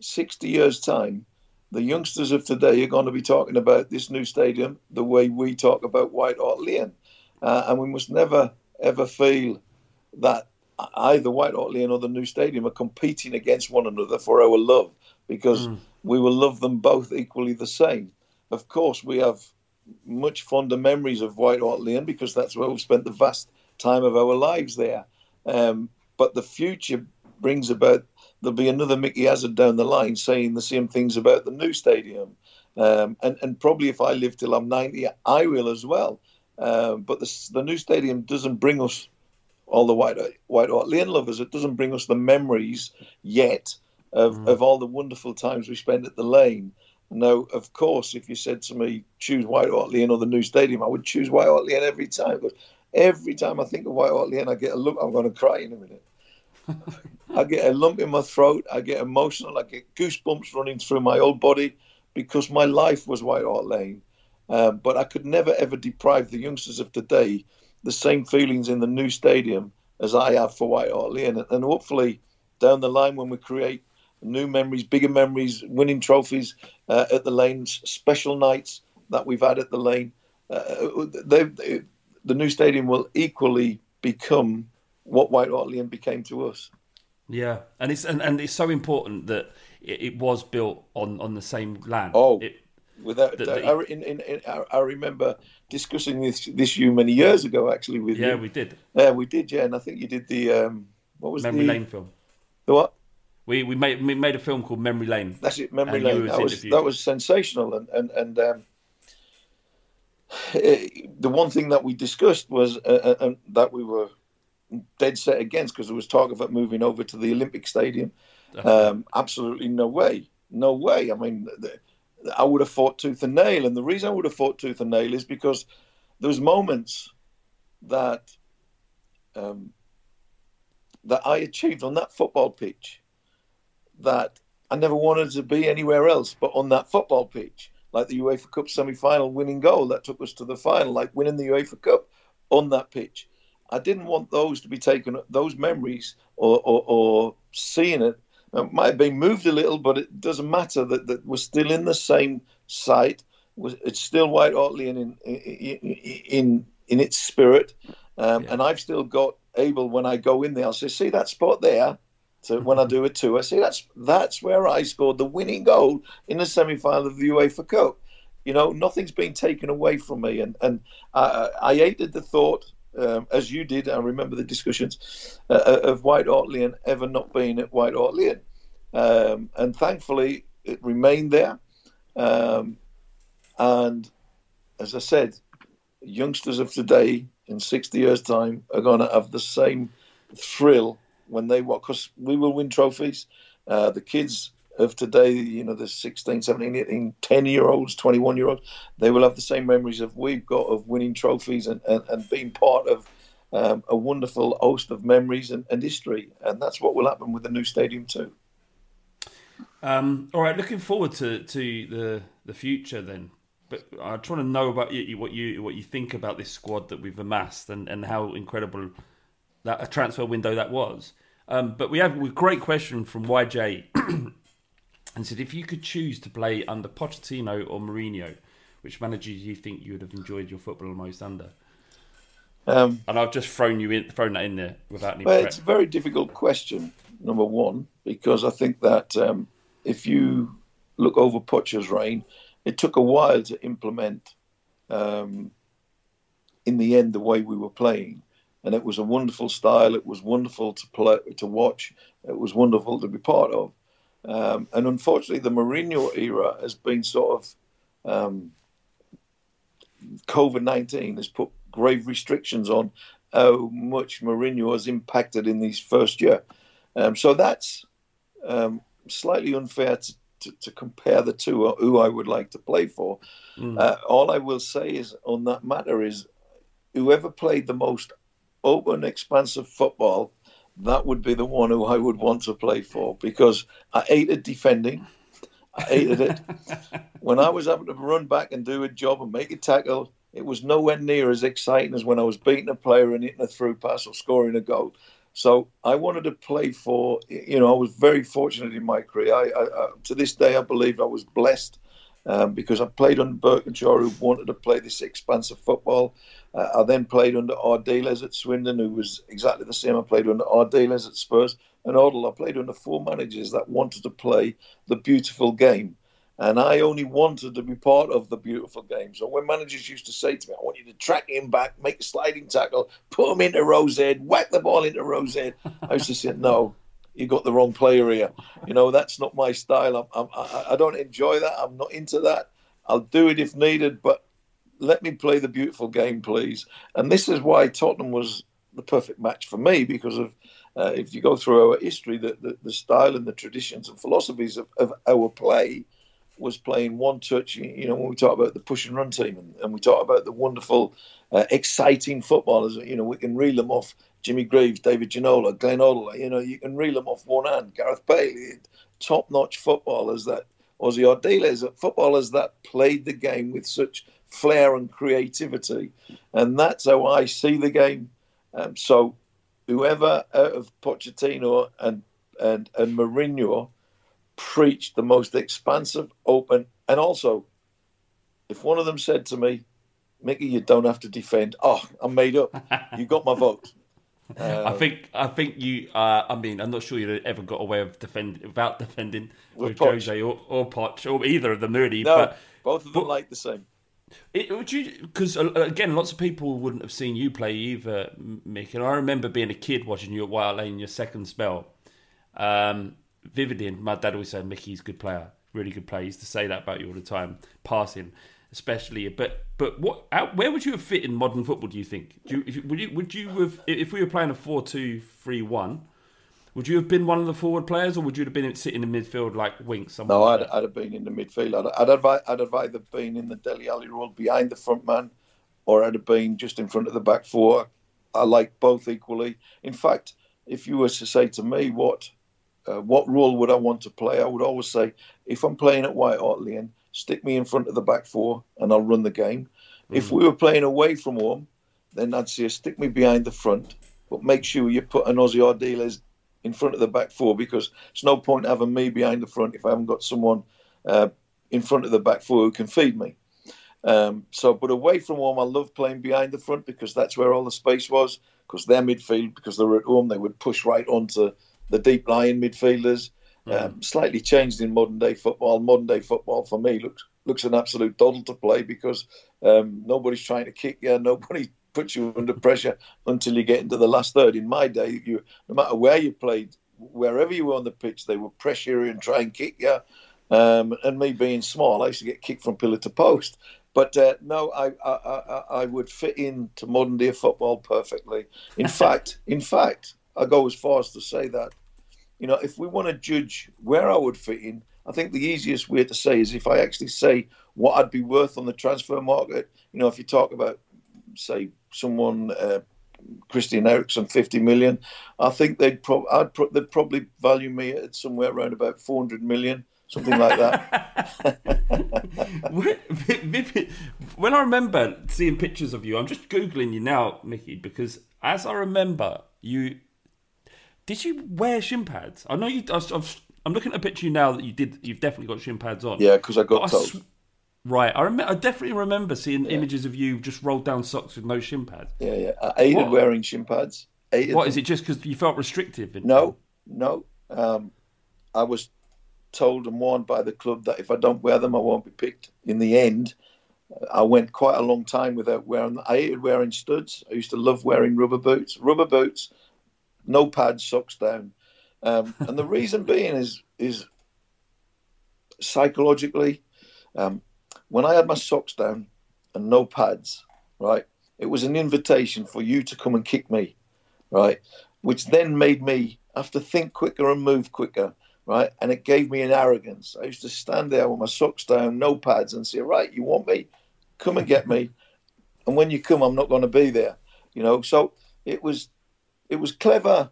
60 years' time, the youngsters of today are going to be talking about this new stadium the way we talk about White Hart Lane. Uh, and we must never, ever feel that either White Hart Lane or the new stadium are competing against one another for our love because mm. we will love them both equally the same. Of course, we have much fonder memories of White Hart Lane because that's where we've spent the vast time of our lives there. Um, but the future brings about there'll be another Micky Hazard down the line saying the same things about the new stadium. Um, and, and probably if I live till I'm 90, I will as well. Um, but the, the new stadium doesn't bring us all the White, White Hart Lane lovers. It doesn't bring us the memories yet of, mm. of all the wonderful times we spent at the lane. Now, of course, if you said to me, choose White Hart Lane or the new stadium, I would choose White Hart Lane every time. Because every time I think of White Hart Lane, I get a look, I'm going to cry in a minute. [laughs] I get a lump in my throat. I get emotional. I get goosebumps running through my whole body because my life was White Hart Lane. Um, but I could never ever deprive the youngsters of today the same feelings in the new stadium as I have for White Hart Lane. And, and hopefully, down the line, when we create new memories, bigger memories, winning trophies uh, at the lanes, special nights that we've had at the lane, uh, they, they, the new stadium will equally become what White Hart Lane became to us. Yeah, and it's and, and it's so important that it, it was built on, on the same land. Oh, it, without that- that- I, in, in, in, I, remember discussing this this you many years ago, actually. With yeah, you. we did. Yeah, we did. Yeah, and I think you did the um, what was the Memory the Lane film. the what? We we made we made a film called Memory Lane. That's it, Memory Lane. was That was that was sensational, and and and um, eh, the one thing that we discussed was uh, uh, that we were dead set against because there was talk of it moving over to the Olympic Stadium. Um, absolutely no way, no way. I mean, the, I would have fought tooth and nail, and the reason I would have fought tooth and nail is because was moments that um, that I achieved on that football pitch that I never wanted to be anywhere else but on that football pitch. Like the UEFA Cup semi-final winning goal that took us to the final, like winning the UEFA Cup on that pitch. I didn't want those to be taken, those memories, or, or, or seeing it. It might have been moved a little, but it doesn't matter that, that we're still in the same site. It's still White Lane in, in, in, in its spirit. Um, And I've still got able, when I go in there, I'll say, see that spot there? So when I do a tour, I say that's that's where I scored the winning goal in the semi-final of the UEFA Cup. You know, nothing's been taken away from me, and and I, I hated the thought, um, as you did. I remember the discussions uh, of White Hart Lane ever not being at White Lane, um, and thankfully it remained there. Um, and as I said, youngsters of today in 60 years' time are going to have the same thrill when they watch, because we will win trophies. Uh, the kids of today, you know, the 16, 17, 18, 10 year olds, 21 year olds, they will have the same memories of we've got of winning trophies and, and, and being part of um, a wonderful host of memories and, and history. And that's what will happen with the new stadium, too. Um, all right, looking forward to, to the the future then. But I just want to know about you, what you what you think about this squad that we've amassed and, and how incredible that a transfer window that was. Um, but we have a great question from YJ and said if you could choose to play under Pochettino or Mourinho, which manager do you think you would have enjoyed your football most under? Um, and I've just thrown you in, thrown that in there without any. Well, prep. it's a very difficult question, number one, because I think that um, if you look over Poch's reign, it took a while to implement, um, in the end, the way we were playing. And it was a wonderful style. It was wonderful to play, to watch. It was wonderful to be part of. Um, and unfortunately, the Mourinho era has been sort of um, COVID nineteen has put grave restrictions on how much Mourinho has impacted in his first year. Um, so that's um, slightly unfair to, to, to, compare the two, or who I would like to play for. Mm. Uh, all I will say is on that matter is whoever played the most open, expansive football, that would be the one who I would want to play for because I hated defending. I hated it. [laughs] when I was having to run back and do a job and make a tackle, it was nowhere near as exciting as when I was beating a player and hitting a through pass or scoring a goal. So I wanted to play for, you know, I was very fortunate in my career. I, I, I, to this day, I believe I was blessed um, because I played under Burkinshaw, who wanted to play this expansive football. Uh, I then played under Ardiles at Swindon, who was exactly the same. I played under Ardiles at Spurs and Hoddle. I played under four managers that wanted to play the beautiful game. And I only wanted to be part of the beautiful game. So when managers used to say to me, I want you to track him back, make a sliding tackle, put him into Rose head, whack the ball into Rose head, I used to say, no, you got the wrong player here. You know, that's not my style. I'm, I'm, I, don't enjoy that. I'm not into that. I'll do it if needed, but let me play the beautiful game, please. And this is why Tottenham was the perfect match for me because of uh, if you go through our history, the, the, the, style and the traditions and philosophies of, of our play was playing one touch. You know, when we talk about the push and run team, and, and we talk about the wonderful, uh, exciting footballers. You know, we can reel them off: Jimmy Greaves, David Ginola, Glenn Hoddle. You know, you can reel them off one hand. Gareth Bale, top-notch footballers that Ossie Ardiles, footballers that played the game with such flair and creativity, and that's how I see the game. Um, so, whoever out of Pochettino and and and Mourinho preached the most expansive, open, and also, if one of them said to me, "Micky, you don't have to defend," oh, I'm made up. You got my vote. Uh, I think I think you. Uh, I mean, I'm not sure you ever got away of defend without defending with, Jose or, or Poch or either of them really. No, but, both of them but, like the same. It, would you? Because uh, again, lots of people wouldn't have seen you play either, Mick. And I remember being a kid watching you at White Lane your second spell. Um, vividly, and my dad always said Micky's a good player, really good player. He used to say that about you all the time, passing especially. But but what? where would you have fit in modern football? Do you think? Do you, would you would you have if we were playing a four-two-three-one? Would you have been one of the forward players, or would you have been sitting in the midfield like Winks? No, I'd, I'd, have been in the midfield. I'd, I'd, have, I'd have either been in the Dele Alli role behind the front man, or I'd have been just in front of the back four. I like both equally. In fact, if you were to say to me what uh, what role would I want to play? I would always say, if I'm playing at White Hart Lane, stick me in front of the back four and I'll run the game. Mm. If we were playing away from home, then I'd say, stick me behind the front, but make sure you put an Ossie Ardiles in front of the back four because it's no point having me behind the front if I haven't got someone uh, in front of the back four who can feed me. Um, so, but away from home, I love playing behind the front because that's where all the space was. Because their midfield, because they were at home, they would push right onto the deep lying midfielders. Mm. Um, slightly changed in modern day football. Modern day football for me looks looks an absolute doddle to play because um, nobody's trying to kick you, [laughs] nobody puts you under pressure until you get into the last third. In my day, you no matter where you played, wherever you were on the pitch, they would pressure you and try and kick you. Um, and me being small, I used to get kicked from pillar to post. But uh, no, I, I, I, I would fit into modern day football perfectly. In [laughs] fact, in fact, I go as far as to say that you know, if we want to judge where I would fit in, I think the easiest way to say is if I actually say what I'd be worth on the transfer market. You know, if you talk about, say, someone, uh, Christian Eriksen, 50 million, I think they'd, pro- they'd probably value me at somewhere around about 400 million something like that. [laughs] when I remember seeing pictures of you, I'm just googling you now, Micky, because as I remember, you did you wear shin pads? I know you. I am looking at a picture you now that you did. You've definitely got shin pads on. Yeah, because I got told. I, sw- Right, I, rem- I definitely remember seeing images of you just rolled down socks with no shin pads. Yeah, yeah. I hated What? wearing shin pads. Hated What them. is it? Just because you felt restrictive? In- No, no. Um, I was told and warned by the club that if I don't wear them, I won't be picked. In the end, I went quite a long time without wearing them. I hated wearing studs. I used to love wearing rubber boots. Rubber boots, no pads, socks down. Um, and the reason [laughs] being is is psychologically, um, when I had my socks down and no pads, right, it was an invitation for you to come and kick me, right, which then made me have to think quicker and move quicker, right, and it gave me an arrogance. I used to stand there with my socks down, no pads, and say, right, you want me, come and get me, [laughs] and when you come, I'm not going to be there, you know. So it was, it was clever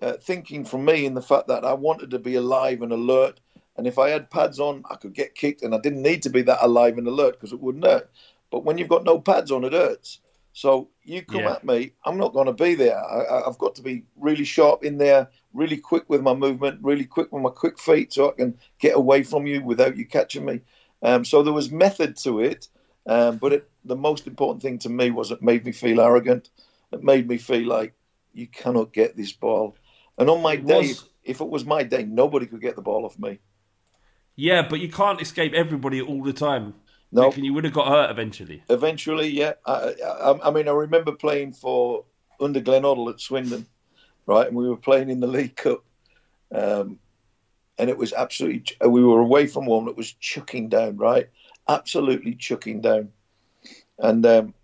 uh, thinking from me in the fact that I wanted to be alive and alert. And if I had pads on, I could get kicked, and I didn't need to be that alive and alert because it wouldn't hurt. But when you've got no pads on, it hurts. So you come Yeah. at me, I'm not going to be there. I, I've got to be really sharp in there, really quick with my movement, really quick with my quick feet, so I can get away from you without you catching me. Um, so there was method to it, um, but it, the most important thing to me was it made me feel arrogant. It made me feel like you cannot get this ball. And on my It day, was- if it was my day, nobody could get the ball off me. Yeah, but you can't escape everybody all the time. No. And you would have got hurt eventually. Eventually, yeah. I, I, I mean, I remember playing for under Glenn Hoddle at Swindon, right? And we were playing in the League Cup, um, and it was absolutely. We were away from one that was chucking down, right? Absolutely chucking down, and um,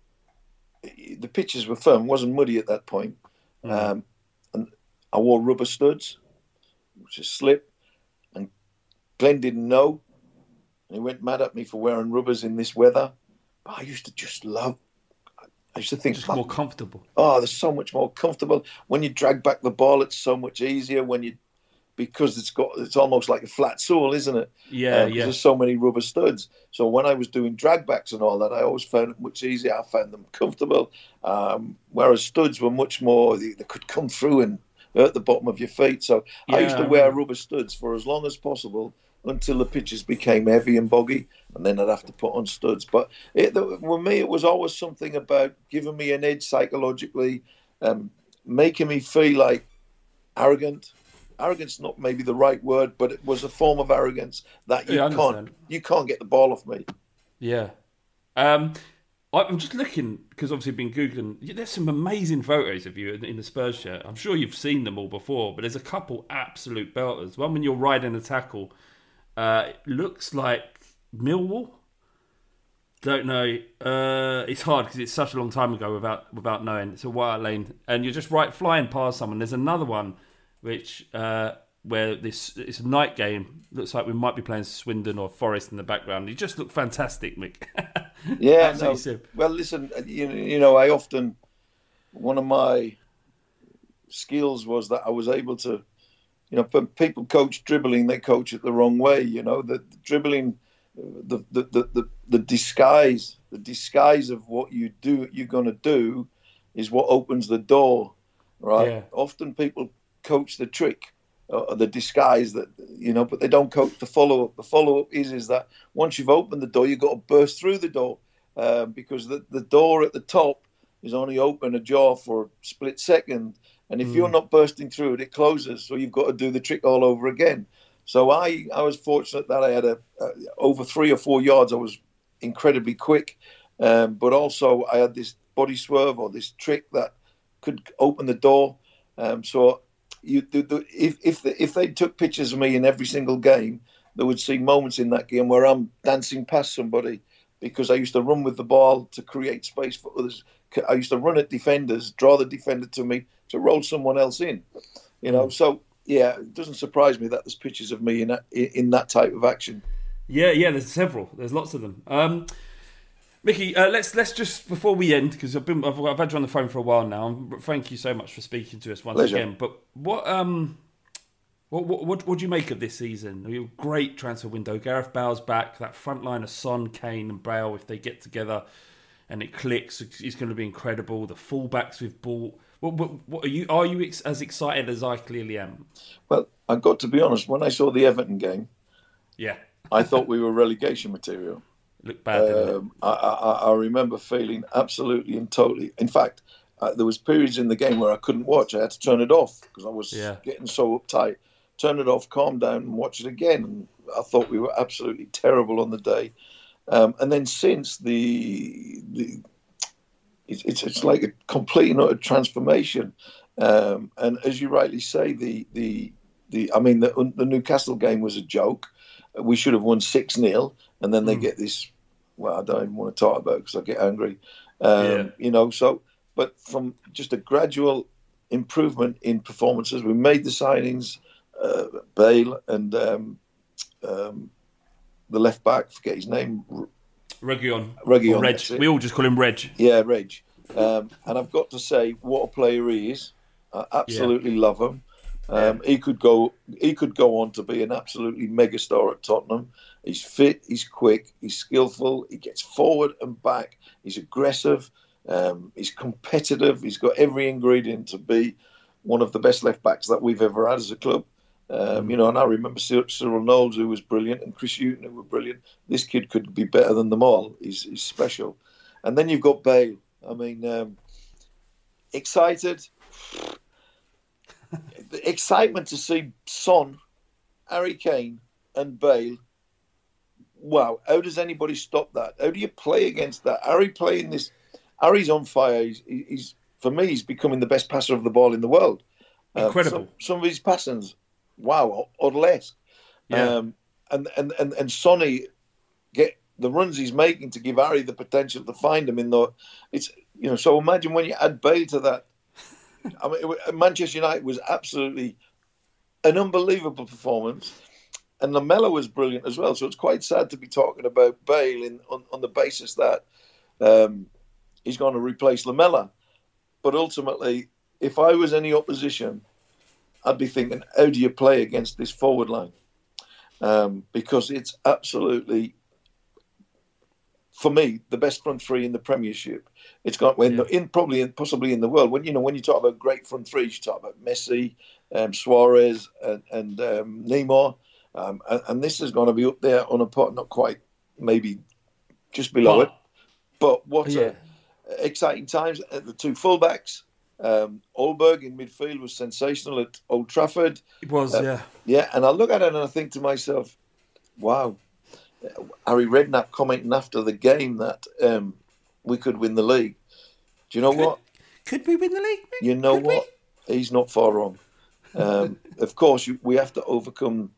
the pitches were firm. It wasn't muddy at that point, um, and I wore rubber studs, which is slip, and Glenn didn't know. And he went mad at me for wearing rubbers in this weather. But I used to just love. I used to think, Just more comfortable. oh, they're so much more comfortable when you drag back the ball. It's so much easier when you because it's got it's almost like a flat sole, isn't it? Yeah, Um, yeah. There's so many rubber studs. So when I was doing drag backs and all that, I always found it much easier. I found them comfortable. Um, whereas studs were much more. They, they could come through and hurt the bottom of your feet. So I used to wear rubber studs for as long as possible until the pitches became heavy and boggy, and then I'd have to put on studs. But it, for me, it was always something about giving me an edge psychologically, um, making me feel like arrogant. Arrogance not maybe the right word, but it was a form of arrogance that you Yeah, can't you can't get the ball off me. Yeah. Um, I'm just looking because obviously I've been googling. There's some amazing photos of you in, in the Spurs shirt. I'm sure you've seen them all before, but there's a couple absolute belters. One when you're riding a tackle, uh, it looks like Millwall. Don't know. Uh, it's hard because it's such a long time ago without without knowing. It's a White Lane, and you're just right flying past someone. There's another one which uh, where this it's a night game. Looks like we might be playing Swindon or Forest in the background. You just look fantastic, Mick. [laughs] Yeah, no. well, listen, you, you know, I often one of my skills was that I was able to, you know, people coach dribbling, they coach it the wrong way. You know, the, the dribbling, the, the the the the disguise, the disguise of what you do, you're going to do, is what opens the door, right? Yeah. Often people coach the trick. or the disguise that you know, but they don't coach the follow up. The follow up is is that once you've opened the door, you've got to burst through the door uh, because the, the door at the top is only open ajar for a split second. And if you're not bursting through it, it closes. So you've got to do the trick all over again. So I, I was fortunate that I had a, a over three or four yards. I was incredibly quick, um, but also I had this body swerve or this trick that could open the door. Um, so you, the, the, if if the, if they took pictures of me in every single game, they would see moments in that game where I'm dancing past somebody because I used to run with the ball to create space for others. I used to run at defenders, draw the defender to me to roll someone else in. You know, so yeah, it doesn't surprise me that there's pictures of me in that, in that type of action. Yeah, yeah. There's several. There's lots of them. Um, Micky, uh, let's let's just before we end because I've been I've, I've had you on the phone for a while now. Thank you so much for speaking to us once Pleasure. again. But what um. What, what, what, what do you make of this season? A great transfer window. Gareth Bale's back. That front line of Son, Kane, and Bale, if they get together and it clicks, is going to be incredible. The fullbacks we've bought. What, what, what are you? Are you ex- as excited as I clearly am? Well, I've got to be honest. When I saw the Everton game, Yeah. I thought we were relegation material. Looked bad. Um, I, I, I remember feeling absolutely and totally. In fact, uh, there was periods in the game where I couldn't watch. I had to turn it off because I was Yeah. getting so uptight. Turn it off, calm down, and watch it again. And I thought we were absolutely terrible on the day. Um, and then since the the it's, it's it's like a complete and utter transformation. Um, and as you rightly say, the the the I mean the the Newcastle game was a joke. We should have won six 0 and then they get this. Well, I don't even want to talk about because I get angry. Um, Yeah. You know, so but from just a gradual improvement in performances, we made the signings, uh, Bale and um, um, the left back, forget his name. Reguilon, Or Reg. We all just call him Reg. yeah, Reg. Um, and I've got to say, what a player he is. I absolutely love him. Um, He could go. He could go on to be an absolutely megastar at Tottenham. He's fit. He's quick. He's skillful. He gets forward and back. He's aggressive. Um, he's competitive. He's got every ingredient to be one of the best left backs that we've ever had as a club. Um, you know, and I remember Cyril Cyril Knowles, who was brilliant, and Chris Hughton, who were brilliant. This kid could be better than them all. He's, he's special. And then you've got Bale. I mean, um, excited. The excitement to see Son, Harry Kane, and Bale. Wow, how does anybody stop that? How do you play against that? Harry playing this. Harry's on fire. He's, he's for me, he's becoming the best passer of the ball in the world. Uh, Incredible. some, some of his passings, wow, or, or less. Yeah. Um, and and and and Sonny get the runs he's making to give Harry the potential to find him in the. It's you know so imagine when you add Bale to that. I mean, Manchester United was absolutely an unbelievable performance, and Lamela was brilliant as well. So it's quite sad to be talking about Bale in, on, on the basis that um, he's going to replace Lamela. But ultimately, if I was any opposition, I'd be thinking, how do you play against this forward line? Um, because it's absolutely, for me, the best front three in the Premiership. It's got when the, in probably in, possibly in the world. When you know when you talk about great front threes, you talk about Messi, um, Suarez, and, and um, Neymar, um, and, and this is going to be up there on a pot, not quite, maybe just below it. But what Yeah. a, exciting times! The two fullbacks, um, Højbjerg in midfield was sensational at Old Trafford. It was, Uh, yeah. Yeah, and I look at it and I think to myself, wow. Harry Redknapp commenting after the game that um, we could win the league. Do you know what? Could we win the league? You know Could we? what? He's not far wrong. Um, [laughs] of course, you, we have to overcome.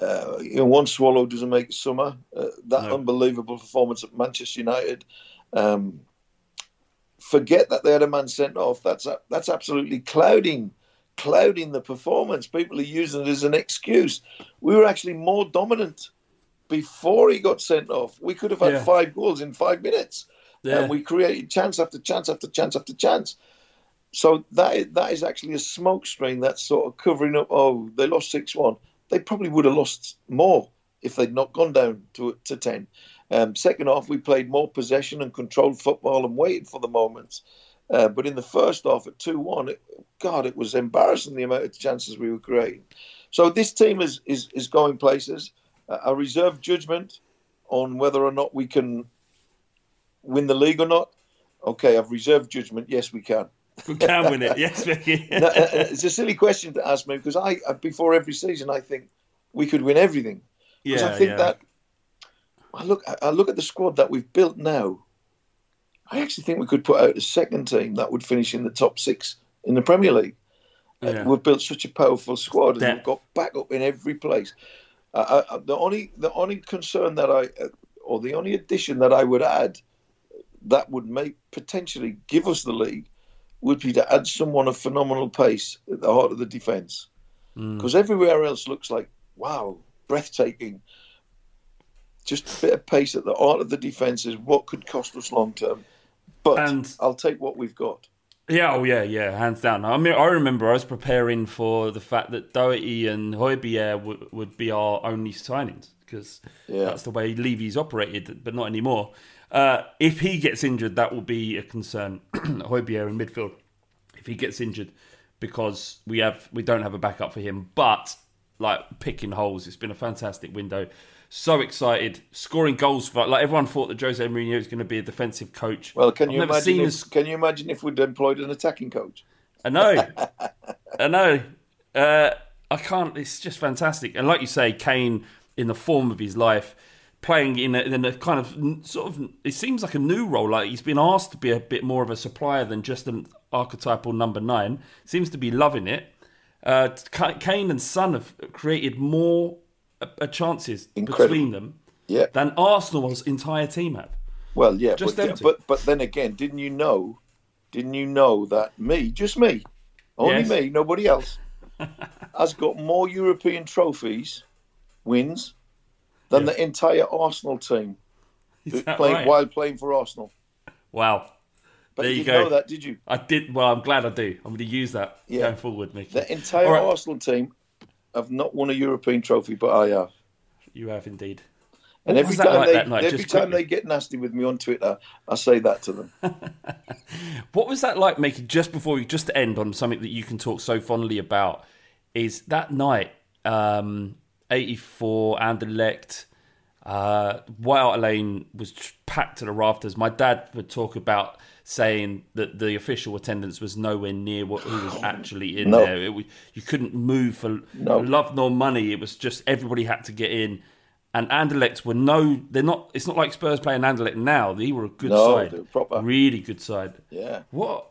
Uh, you know, one swallow doesn't make a summer. Uh, that No. unbelievable performance at Manchester United. Um, forget that they had a man sent off. That's that's absolutely clouding, clouding the performance. People are using it as an excuse. We were actually more dominant before he got sent off. We could have had Yeah. five goals in five minutes, Yeah. and we created chance after chance after chance after chance. So that is, that is actually a smoke screen that's sort of covering up. Oh, they lost six one. They probably would have lost more if they'd not gone down to to ten. Um, second half, we played more possession and controlled football and waited for the moments. Uh, but in the first half at two one, God, it was embarrassing the amount of chances we were creating. So this team is is, is going places. Uh, I reserve judgment on whether or not we can win the league or not. Okay, I've reserved judgment. Yes, we can. We can win it. Yes, Vicky. [laughs] No, uh, it's a silly question to ask me because I, uh, before every season, I think we could win everything. Yeah, I think yeah. that I look, I look at the squad that we've built now. I actually think we could put out a second team that would finish in the top six in the Premier League. Uh, Yeah. We've built such a powerful squad, and Depth. we've got backup in every place. Uh, I, I- the only, the only concern that I, uh, or the only addition that I would add, that would make potentially give us the league, would be to add someone of phenomenal pace at the heart of the defence. Mm. Because everywhere else looks like wow, breathtaking. Just a bit of pace at the heart of the defence is what could cost us long term. But And- I'll take what we've got. Yeah, oh yeah, yeah, hands down. I mean, I remember I was preparing for the fact that Doherty and Højbjerg would, would be our only signings because Yeah. that's the way Levy's operated, but not anymore. Uh, if he gets injured, that will be a concern. [clears throat] Højbjerg in midfield, if he gets injured, because we have we don't have a backup for him. But like picking holes, it's been a fantastic window so excited, scoring goals for like everyone thought that Jose Mourinho was going to be a defensive coach. Well, can I've you imagine? If, Can you imagine if we'd employed an attacking coach? I know. [laughs] I know. Uh, I can't. It's just fantastic. And like you say, Kane in the form of his life, playing in a, in a kind of sort of. It seems like a new role. Like he's been asked to be a bit more of a supplier than just an archetypal number nine. Seems to be loving it. Uh, Kane and Son have created more uh, chances Incredible. between them Yeah. than Arsenal's entire team have. Well, yeah, Just but, them but but then again, didn't you know? Didn't you know that me, just me, only Yes. me, nobody else, [laughs] has got more European trophies, wins, than Yeah. the entire Arsenal team [laughs] playing right? while playing for Arsenal. Wow. But There you go. know that, did you? I did. Well, I'm glad I do. I'm going to use that Yeah. going forward, Micky. The entire right. Arsenal team have not won a European trophy, but I have. You have indeed. And What every time like they that night? every time quickly. they get nasty with me on Twitter, I say that to them. [laughs] What was that like, making Just before we just to end on something that you can talk so fondly about is that night, um, '84, Anderlecht, uh, White Lane was packed to the rafters. My dad would talk about saying that the official attendance was nowhere near what who was actually in No. there. It was, you couldn't move for, No. for love nor money. It was just everybody had to get in. And Anderlecht were no, they're not. It's not like Spurs playing Anderlecht now. They were a good No, side, proper. really good side. Yeah. What?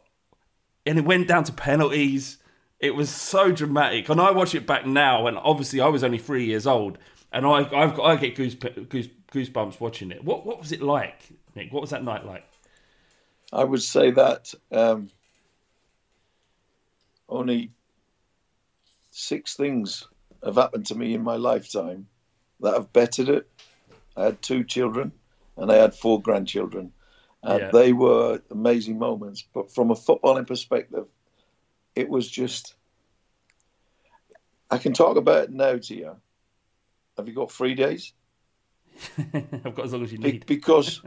And it went down to penalties. It was so dramatic. And I watch it back now, and obviously I was only three years old, and I I've got, I get goose, goose goosebumps watching it. What what was it like, Nick? What was that night like? I would say that um, only six things have happened to me in my lifetime that have bettered it. I had two children and I had four grandchildren. And Yeah. they were amazing moments. But from a footballing perspective, it was just. I can talk about it now to you. Have you got three days? [laughs] I've got as long as you Be- need. because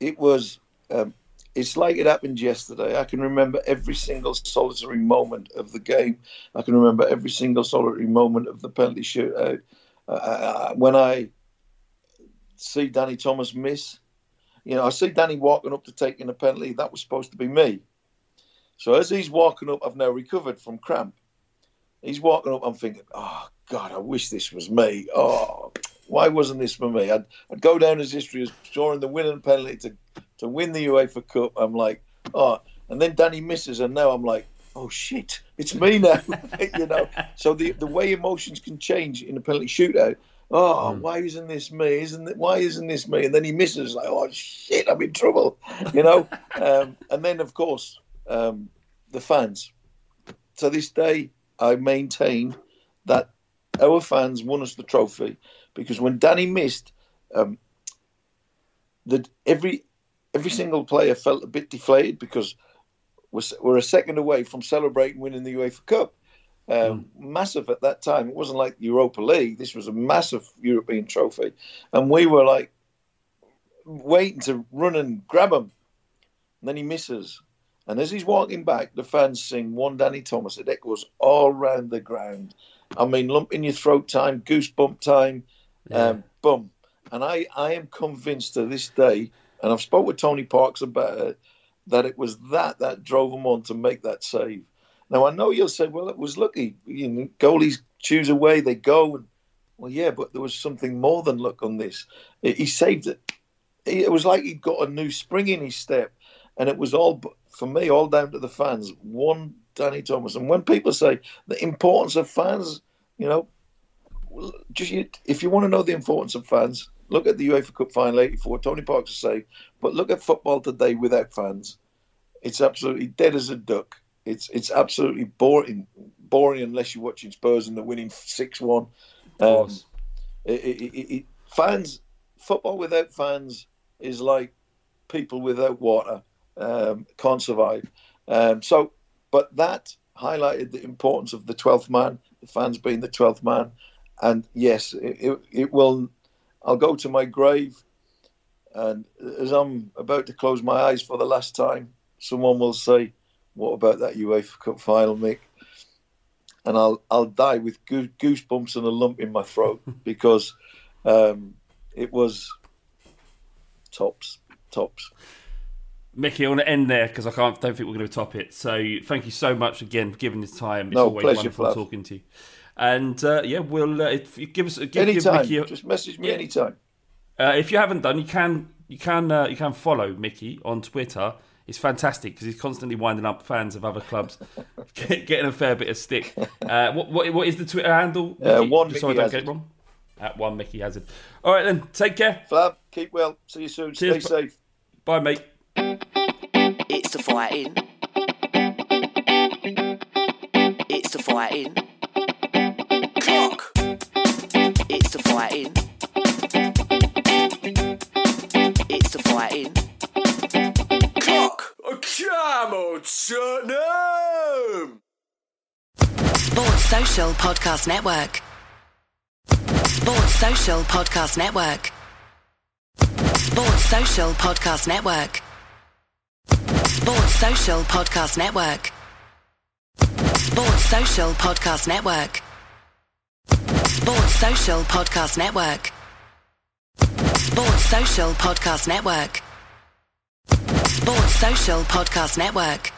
it was um, it's like it happened yesterday. I can remember every single solitary moment of the game. I can remember every single solitary moment of the penalty shootout uh, uh, when i see danny thomas miss you know i see danny walking up to taking a penalty. That was supposed to be me. So as he's walking up i've now recovered from cramp. He's walking up i'm thinking oh god i wish this was me. Oh why wasn't this for me? I'd, I'd go down as history as scoring the winning penalty to, to win the UEFA Cup. I'm like, oh, and then Danny misses, and now I'm like, oh shit, it's me now. [laughs] you know, so the the way emotions can change in a penalty shootout. Oh, why isn't this me? Isn't it, why isn't this me? And then he misses, like, oh shit, I'm in trouble. You know, [laughs] um, and then of course um, the fans. To this day, I maintain that our fans won us the trophy because when Danny missed, um, that every every single player felt a bit deflated because we're, we're a second away from celebrating winning the UEFA Cup. Um, Massive at that time. It wasn't like Europa League. This was a massive European trophy, and we were like waiting to run and grab him. And then he misses, and as he's walking back, the fans sing "One Danny Thomas." It echoes all round the ground. I mean, lump in your throat time, goosebump time, um, boom. And I, I am convinced to this day, and I've spoke with Tony Parks about it, that it was that that drove him on to make that save. Now I know you'll say, well, it was lucky. You know, goalies choose a way, they go. And, well, yeah, but there was something more than luck on this. He saved it. It was like he'd got a new spring in his step, and it was all for me, all down to the fans. One Danny Thomas, and when people say the importance of fans, you know, just if you want to know the importance of fans, look at the UEFA Cup final '84. Tony Parks say, but look at football today without fans. It's absolutely dead as a duck. It's it's absolutely boring, boring unless you're watching Spurs and they're winning six one. Um, it, it, it, it, fans, football without fans is like people without water. Um, can't survive. Um, so, but that highlighted the importance of the twelfth man, the fans being the twelfth man, and yes, it, it, it will. I'll go to my grave, and as I'm about to close my eyes for the last time, someone will say, "What about that UEFA Cup final, Mick?" And I'll I'll die with goo- goosebumps and a lump in my throat [laughs] because Um, it was tops, tops. Micky, I want to end there because I can't. Don't think we're going to top it. So thank you so much again for giving this time. It's No, always pleasure, wonderful talking to you. And uh, yeah, we'll uh, if you give us give, give anytime, Micky. A, just message me Yeah. anytime. uh, if you haven't done, you can you can uh, you can follow Micky on Twitter. It's fantastic because he's constantly winding up fans of other clubs, [laughs] get- getting a fair bit of stick. [laughs] Uh, what, what what is the Twitter handle? Uh, Micky? one Just so I Micky don't get it Hazard. wrong. At one Micky Hazard. All right then, take care. Flab, keep well. See you soon. Cheers, Stay safe. Bye, mate. It's the fighting. It's the fighting. Clock. It's the fighting. It's the fighting. Clock. Come on, Tottenham. Sports Social Podcast Network. Sports Social Podcast Network. Sports Social Podcast Network. Sports Social Podcast Network. Sports Social Podcast Network. Sports Social Podcast Network. Sports Social Podcast Network. Sports Social Podcast Network.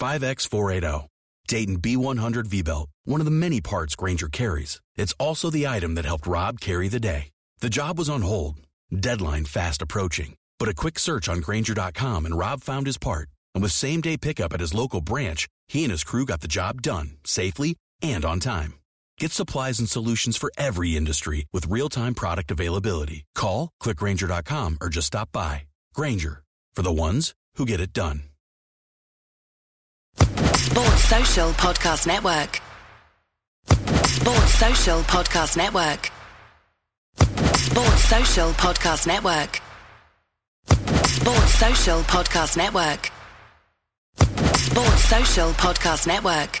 5X480. oh. Dayton B100 V-Belt. One of the many parts Grainger carries. It's also the item that helped Rob carry the day. The job was on hold. Deadline fast approaching. But a quick search on Grainger.com and Rob found his part. And with same day pickup at his local branch, he and his crew got the job done safely and on time. Get supplies and solutions for every industry with real-time product availability. Call, clickgrainger.com, or just stop by. Grainger, for the ones who get it done. Sports Social Podcast Network. Sports Social Podcast Network. Sports Social Podcast Network. Sports Social Podcast Network. Sports Social Podcast Network.